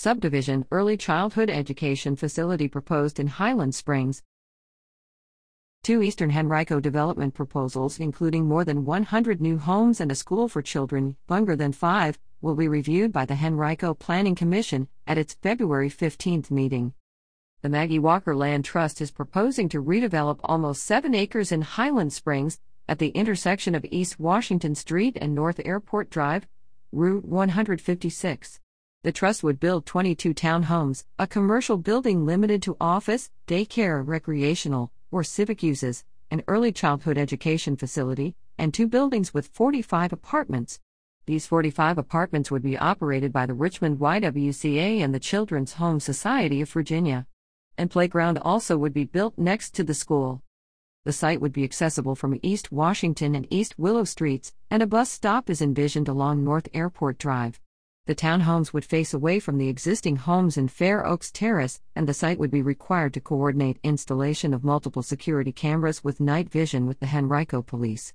Subdivision Early Childhood Education Facility proposed in Highland Springs. Two Eastern Henrico development proposals, including more than 100 new homes and a school for children younger than five, will be reviewed by the Henrico Planning Commission at its February 15 meeting. The Maggie Walker Land Trust is proposing to redevelop almost seven acres in Highland Springs at the intersection of East Washington Street and North Airport Drive, Route 156. The trust would build 22 townhomes, a commercial building limited to office, daycare, recreational, or civic uses, an early childhood education facility, and two buildings with 45 apartments. These 45 apartments would be operated by the Richmond YWCA and the Children's Home Society of Virginia. And playground also would be built next to the school. The site would be accessible from East Washington and East Willow Streets, and a bus stop is envisioned along North Airport Drive. The townhomes would face away from the existing homes in Fair Oaks Terrace, and the site would be required to coordinate installation of multiple security cameras with night vision with the Henrico Police.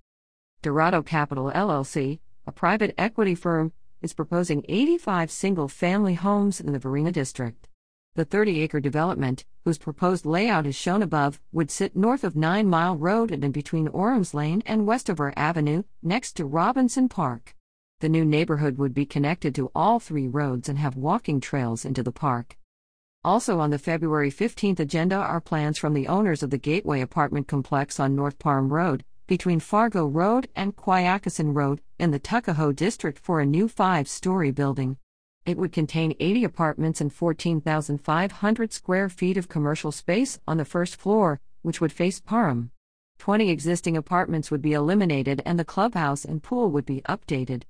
Dorado Capital LLC, a private equity firm, is proposing 85 single family homes in the Varina district. The 30 acre development, whose proposed layout is shown above, would sit north of Nine Mile Road and in between Orams Lane and Westover Avenue, next to Robinson Park. The new neighborhood would be connected to all three roads and have walking trails into the park. Also on the February 15th agenda are plans from the owners of the Gateway apartment complex on North Parham Road, between Fargo Road and Quioccasin Road, in the Tuckahoe district for a new five story building. It would contain 80 apartments and 14,500 square feet of commercial space on the first floor, which would face Parham. 20 existing apartments would be eliminated and the clubhouse and pool would be updated.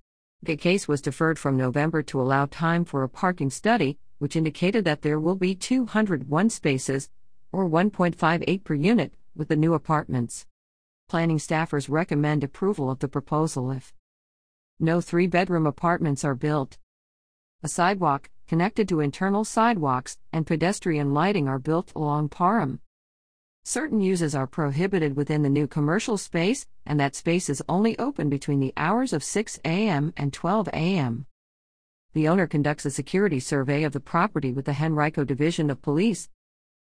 The case was deferred from November to allow time for a parking study, which indicated that there will be 201 spaces, or 1.58 per unit, with the new apartments. Planning staffers recommend approval of the proposal if no three bedroom apartments are built. A sidewalk, connected to internal sidewalks, and pedestrian lighting are built along Parham. Certain uses are prohibited within the new commercial space, and that space is only open between the hours of 6 a.m. and 12 a.m. The owner conducts a security survey of the property with the Henrico Division of Police,